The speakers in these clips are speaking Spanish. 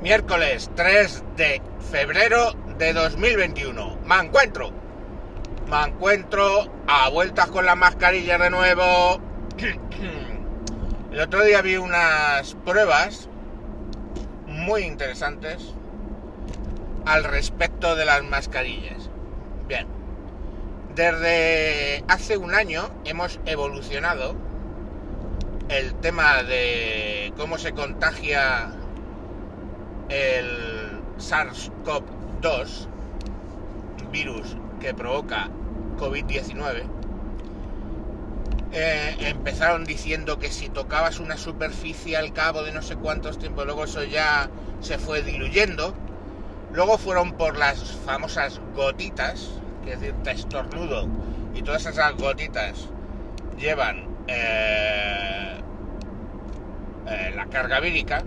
Miércoles 3 de febrero de 2021. Me encuentro. Me encuentro a vueltas con la mascarilla de nuevo. El otro día vi unas pruebas muy interesantes al respecto de las mascarillas. Bien. Desde hace un año hemos evolucionado el tema de cómo se contagia el SARS-CoV-2, virus que provoca COVID-19, eh, empezaron diciendo que si tocabas una superficie al cabo de no sé cuántos tiempos, luego eso ya se fue diluyendo. Luego fueron por las famosas gotitas, que es decir, te estornudo, y todas esas gotitas llevan eh, eh, la carga vírica.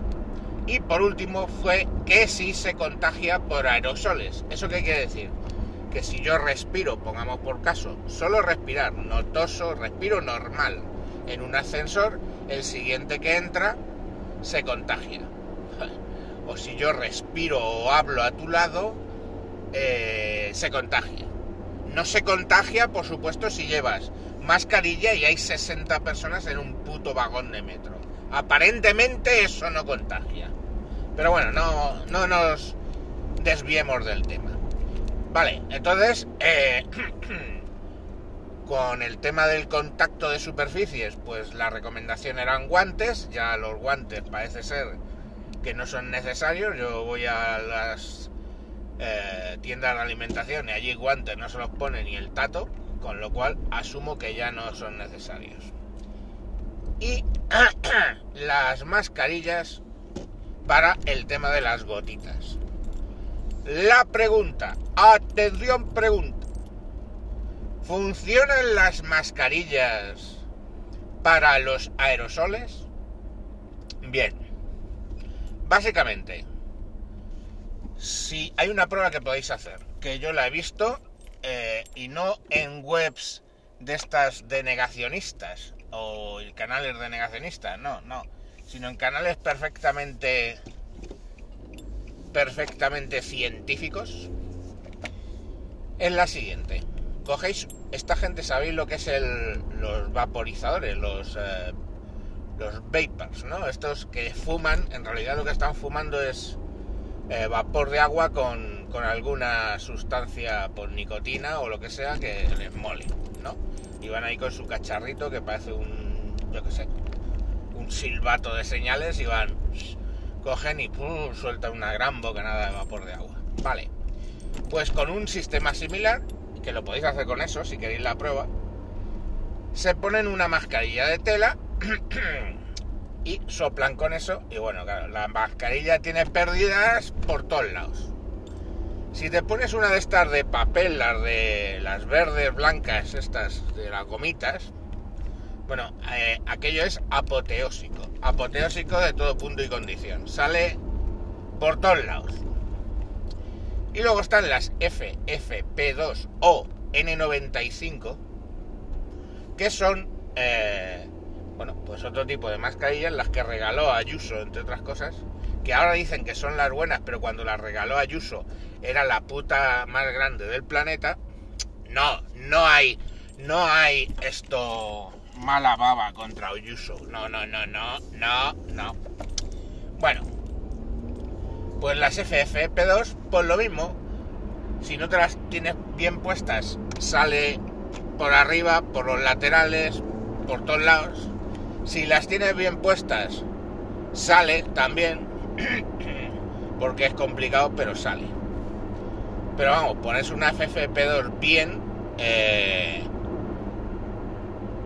Y por último fue que si se contagia por aerosoles. ¿Eso qué quiere decir? Que si yo respiro, pongamos por caso, solo respirar, no toso, respiro normal en un ascensor, el siguiente que entra se contagia. O si yo respiro o hablo a tu lado, eh, se contagia. No se contagia, por supuesto, si llevas mascarilla y hay 60 personas en un puto vagón de metro. Aparentemente eso no contagia. Pero bueno, no, no nos desviemos del tema. Vale, entonces, eh, con el tema del contacto de superficies, pues la recomendación eran guantes. Ya los guantes parece ser que no son necesarios. Yo voy a las eh, tiendas de alimentación y allí guantes no se los pone ni el tato, con lo cual asumo que ya no son necesarios. Y las mascarillas para el tema de las gotitas. La pregunta, atención pregunta, ¿funcionan las mascarillas para los aerosoles? Bien, básicamente, si hay una prueba que podéis hacer, que yo la he visto eh, y no en webs de estas de negacionistas o canales de negacionistas, no, no sino en canales perfectamente perfectamente científicos es la siguiente. Cogéis esta gente sabéis lo que es el los vaporizadores los eh, los vapors no estos que fuman en realidad lo que están fumando es eh, vapor de agua con, con alguna sustancia por nicotina o lo que sea que les mole no y van ahí con su cacharrito que parece un yo qué sé un silbato de señales y van, cogen y pum, sueltan una gran bocanada de vapor de agua. Vale, pues con un sistema similar, que lo podéis hacer con eso si queréis la prueba, se ponen una mascarilla de tela y soplan con eso y bueno, claro, la mascarilla tiene pérdidas por todos lados. Si te pones una de estas de papel, las de las verdes, blancas, estas de las gomitas, bueno, eh, aquello es apoteósico. Apoteósico de todo punto y condición. Sale por todos lados. Y luego están las FFP2 o N95, que son, eh, bueno, pues otro tipo de mascarillas, las que regaló Ayuso, entre otras cosas, que ahora dicen que son las buenas, pero cuando las regaló Ayuso era la puta más grande del planeta. No, no hay, no hay esto mala baba contra Oyuso. No, no, no, no, no, no. Bueno, pues las FFP2, pues lo mismo. Si no te las tienes bien puestas, sale por arriba, por los laterales, por todos lados. Si las tienes bien puestas, sale también. Porque es complicado, pero sale. Pero vamos, pones una FFP2 bien. Eh,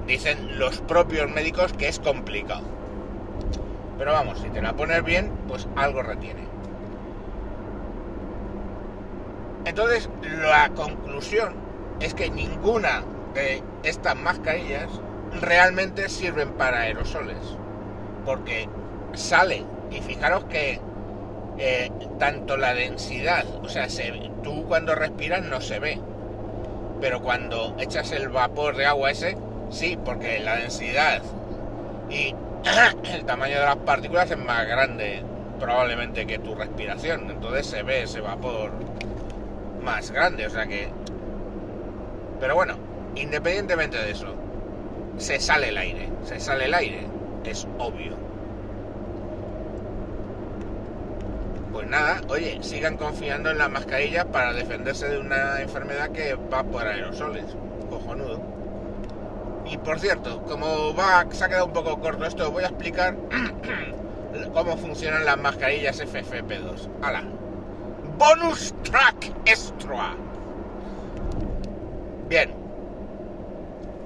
dicen los propios médicos que es complicado. Pero vamos, si te la pones bien, pues algo retiene. Entonces, la conclusión es que ninguna de estas mascarillas realmente sirven para aerosoles. Porque sale, y fijaros que eh, tanto la densidad, o sea, tú cuando respiras no se ve, pero cuando echas el vapor de agua ese, Sí, porque la densidad y el tamaño de las partículas es más grande probablemente que tu respiración. Entonces se ve ese vapor más grande, o sea que... Pero bueno, independientemente de eso, se sale el aire, se sale el aire, es obvio. Pues nada, oye, sigan confiando en las mascarillas para defenderse de una enfermedad que va por aerosoles. Cojonudo. Y por cierto, como va, se ha quedado un poco corto esto, voy a explicar cómo funcionan las mascarillas FFP2. ¡Hala! Bonus track extra. Bien.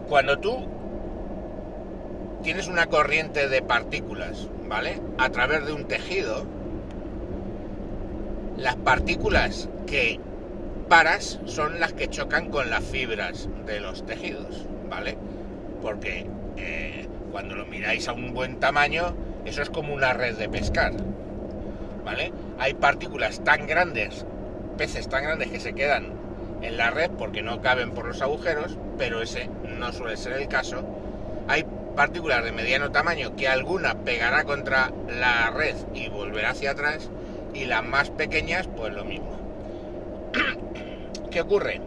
Cuando tú tienes una corriente de partículas, ¿vale? A través de un tejido, las partículas que paras son las que chocan con las fibras de los tejidos, ¿vale? Porque eh, cuando lo miráis a un buen tamaño, eso es como una red de pescar, ¿vale? Hay partículas tan grandes, peces tan grandes que se quedan en la red porque no caben por los agujeros, pero ese no suele ser el caso. Hay partículas de mediano tamaño que alguna pegará contra la red y volverá hacia atrás y las más pequeñas pues lo mismo. ¿Qué ocurre?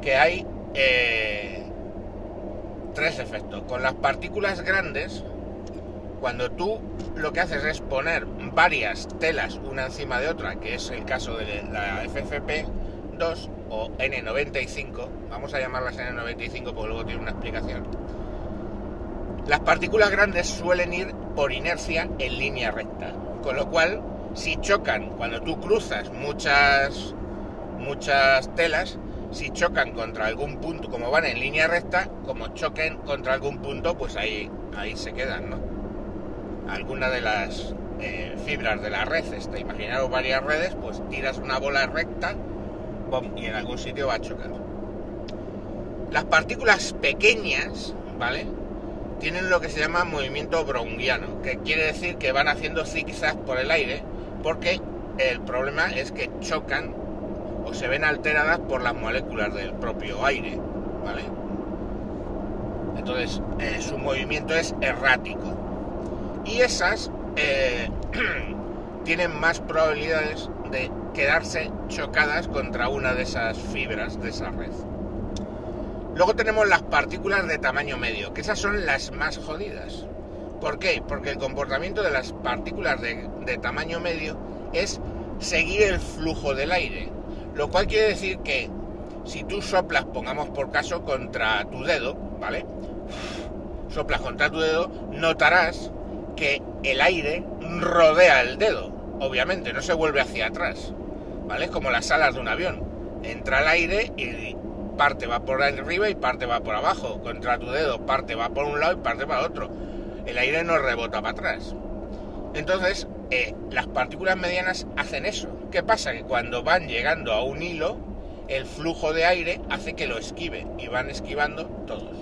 Que hay eh, tres efectos. Con las partículas grandes, cuando tú lo que haces es poner varias telas una encima de otra, que es el caso de la FFP2 o N95, vamos a llamarlas N95 porque luego tiene una explicación las partículas grandes suelen ir por inercia en línea recta, con lo cual si chocan cuando tú cruzas muchas muchas telas, si chocan contra algún punto, como van en línea recta, como choquen contra algún punto, pues ahí ahí se quedan, ¿no? Alguna de las eh, fibras de la red, esta, imaginaros varias redes, pues tiras una bola recta y en algún sitio va a chocar. Las partículas pequeñas, ¿vale? tienen lo que se llama movimiento browniano, que quiere decir que van haciendo zigzags por el aire, porque el problema es que chocan o se ven alteradas por las moléculas del propio aire, ¿vale? Entonces, eh, su movimiento es errático. Y esas eh, tienen más probabilidades de quedarse chocadas contra una de esas fibras de esa red. Luego tenemos las partículas de tamaño medio, que esas son las más jodidas. ¿Por qué? Porque el comportamiento de las partículas de, tamaño medio es seguir el flujo del aire. Lo cual quiere decir que si tú soplas, pongamos por caso, contra tu dedo, ¿vale? Soplas contra tu dedo, notarás que el aire rodea el dedo. Obviamente, no se vuelve hacia atrás. ¿Vale? Es como las alas de un avión. Entra el aire y parte va por arriba y parte va por abajo. Contra tu dedo, parte va por un lado y parte para otro. El aire no rebota para atrás. Entonces, eh, las partículas medianas hacen eso. ¿Qué pasa? Que cuando van llegando a un hilo, el flujo de aire hace que lo esquive y van esquivando todos.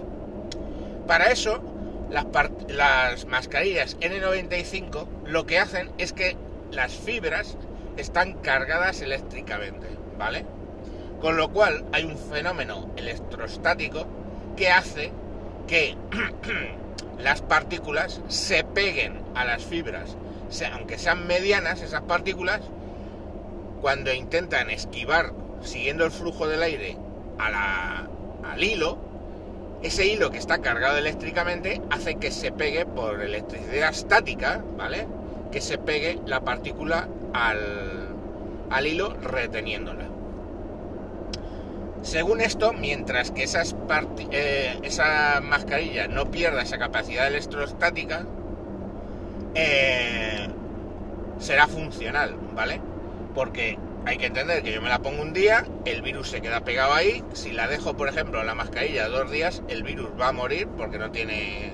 Para eso, las, las mascarillas N95 lo que hacen es que las fibras están cargadas eléctricamente, ¿vale? Con lo cual hay un fenómeno electrostático que hace que las partículas se peguen a las fibras, aunque sean medianas esas partículas, cuando intentan esquivar siguiendo el flujo del aire al hilo, ese hilo que está cargado eléctricamente hace que se pegue por electricidad estática, ¿vale? Que se pegue la partícula al, al hilo reteniéndola. Según esto, mientras que eh, esa mascarilla no pierda esa capacidad electrostática, eh, será funcional, ¿vale? Porque hay que entender que yo me la pongo un día, el virus se queda pegado ahí, si la dejo, por ejemplo, la mascarilla dos días, el virus va a morir porque no tiene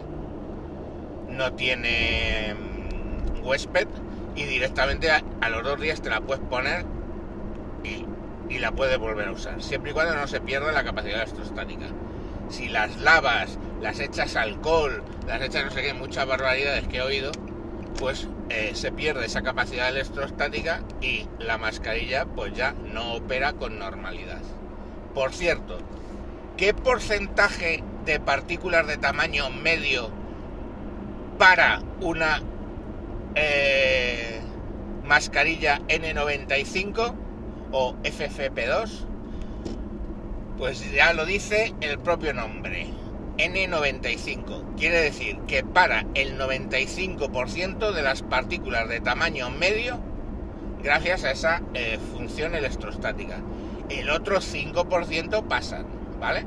no tiene mm, huésped y directamente a los dos días te la puedes poner y y la puede volver a usar, siempre y cuando no se pierda la capacidad electrostática. Si las lavas, las echas alcohol, las echas no sé qué, muchas barbaridades que he oído, pues eh, se pierde esa capacidad electrostática y la mascarilla pues ya no opera con normalidad. Por cierto, ¿qué porcentaje de partículas de tamaño medio para una eh, mascarilla N95 o FFP2, pues ya lo dice el propio nombre, N95. Quiere decir que para el 95% de las partículas de tamaño medio gracias a esa eh, función electrostática. El otro 5% pasan, ¿vale?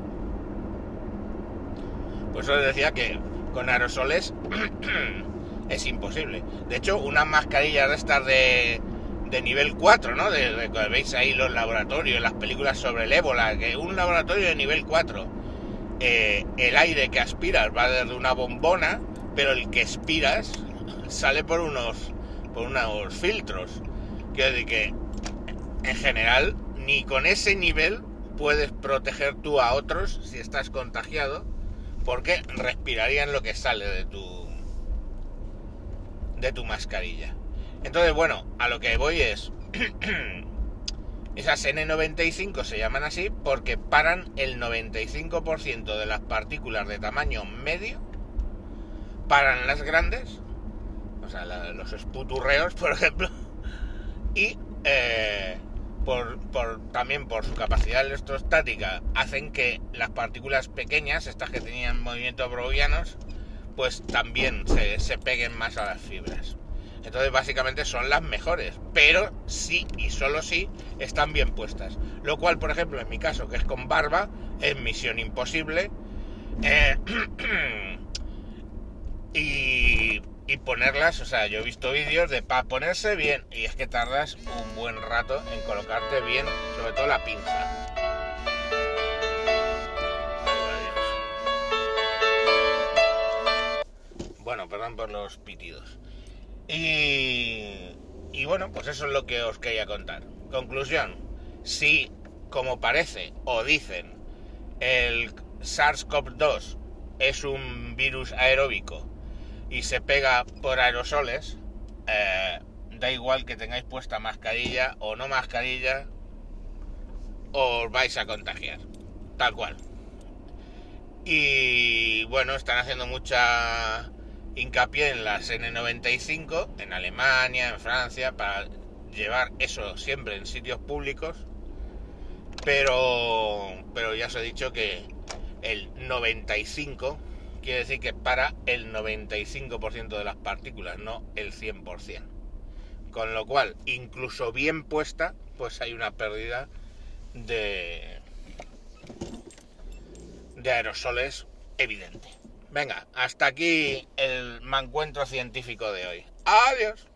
Por eso les decía que con aerosoles es imposible. De hecho, una mascarilla de estas de, de nivel 4, ¿no? De, veis ahí los laboratorios, las películas sobre el ébola, que un laboratorio de nivel 4, eh, el aire que aspiras va desde una bombona, pero el que expiras sale por unos, por unos filtros. Quiero decir que, en general, ni con ese nivel puedes proteger tú a otros si estás contagiado, porque respirarían lo que sale de tu de tu mascarilla. Entonces, bueno, a lo que voy es esas N95 se llaman así porque paran el 95% de las partículas de tamaño medio, paran las grandes, o sea, los esputurreos, por ejemplo, y eh, por, también por su capacidad electrostática hacen que las partículas pequeñas, estas que tenían movimientos brownianos, pues también se, peguen más a las fibras. Entonces básicamente son las mejores, pero sí y solo sí están bien puestas. Lo cual, por ejemplo, en mi caso, que es con barba, es misión imposible. Eh, y y ponerlas, o sea, yo he visto vídeos de para ponerse bien y es que tardas un buen rato en colocarte bien, sobre todo la pinza. Bueno, perdón por los pitidos. Y, bueno, pues eso es lo que os quería contar. Conclusión, si como parece o dicen el SARS-CoV-2 es un virus aeróbico y se pega por aerosoles, eh, da igual que tengáis puesta mascarilla o no mascarilla, os vais a contagiar, tal cual. Y bueno, están haciendo mucha hincapié en las N95, en Alemania, en Francia, para llevar eso siempre en sitios públicos, pero, pero ya os he dicho que el 95 quiere decir que para el 95% de las partículas, no el 100%. Con lo cual, incluso bien puesta, pues hay una pérdida de, de aerosoles evidente. Venga, hasta aquí el mancuentro científico de hoy. Adiós.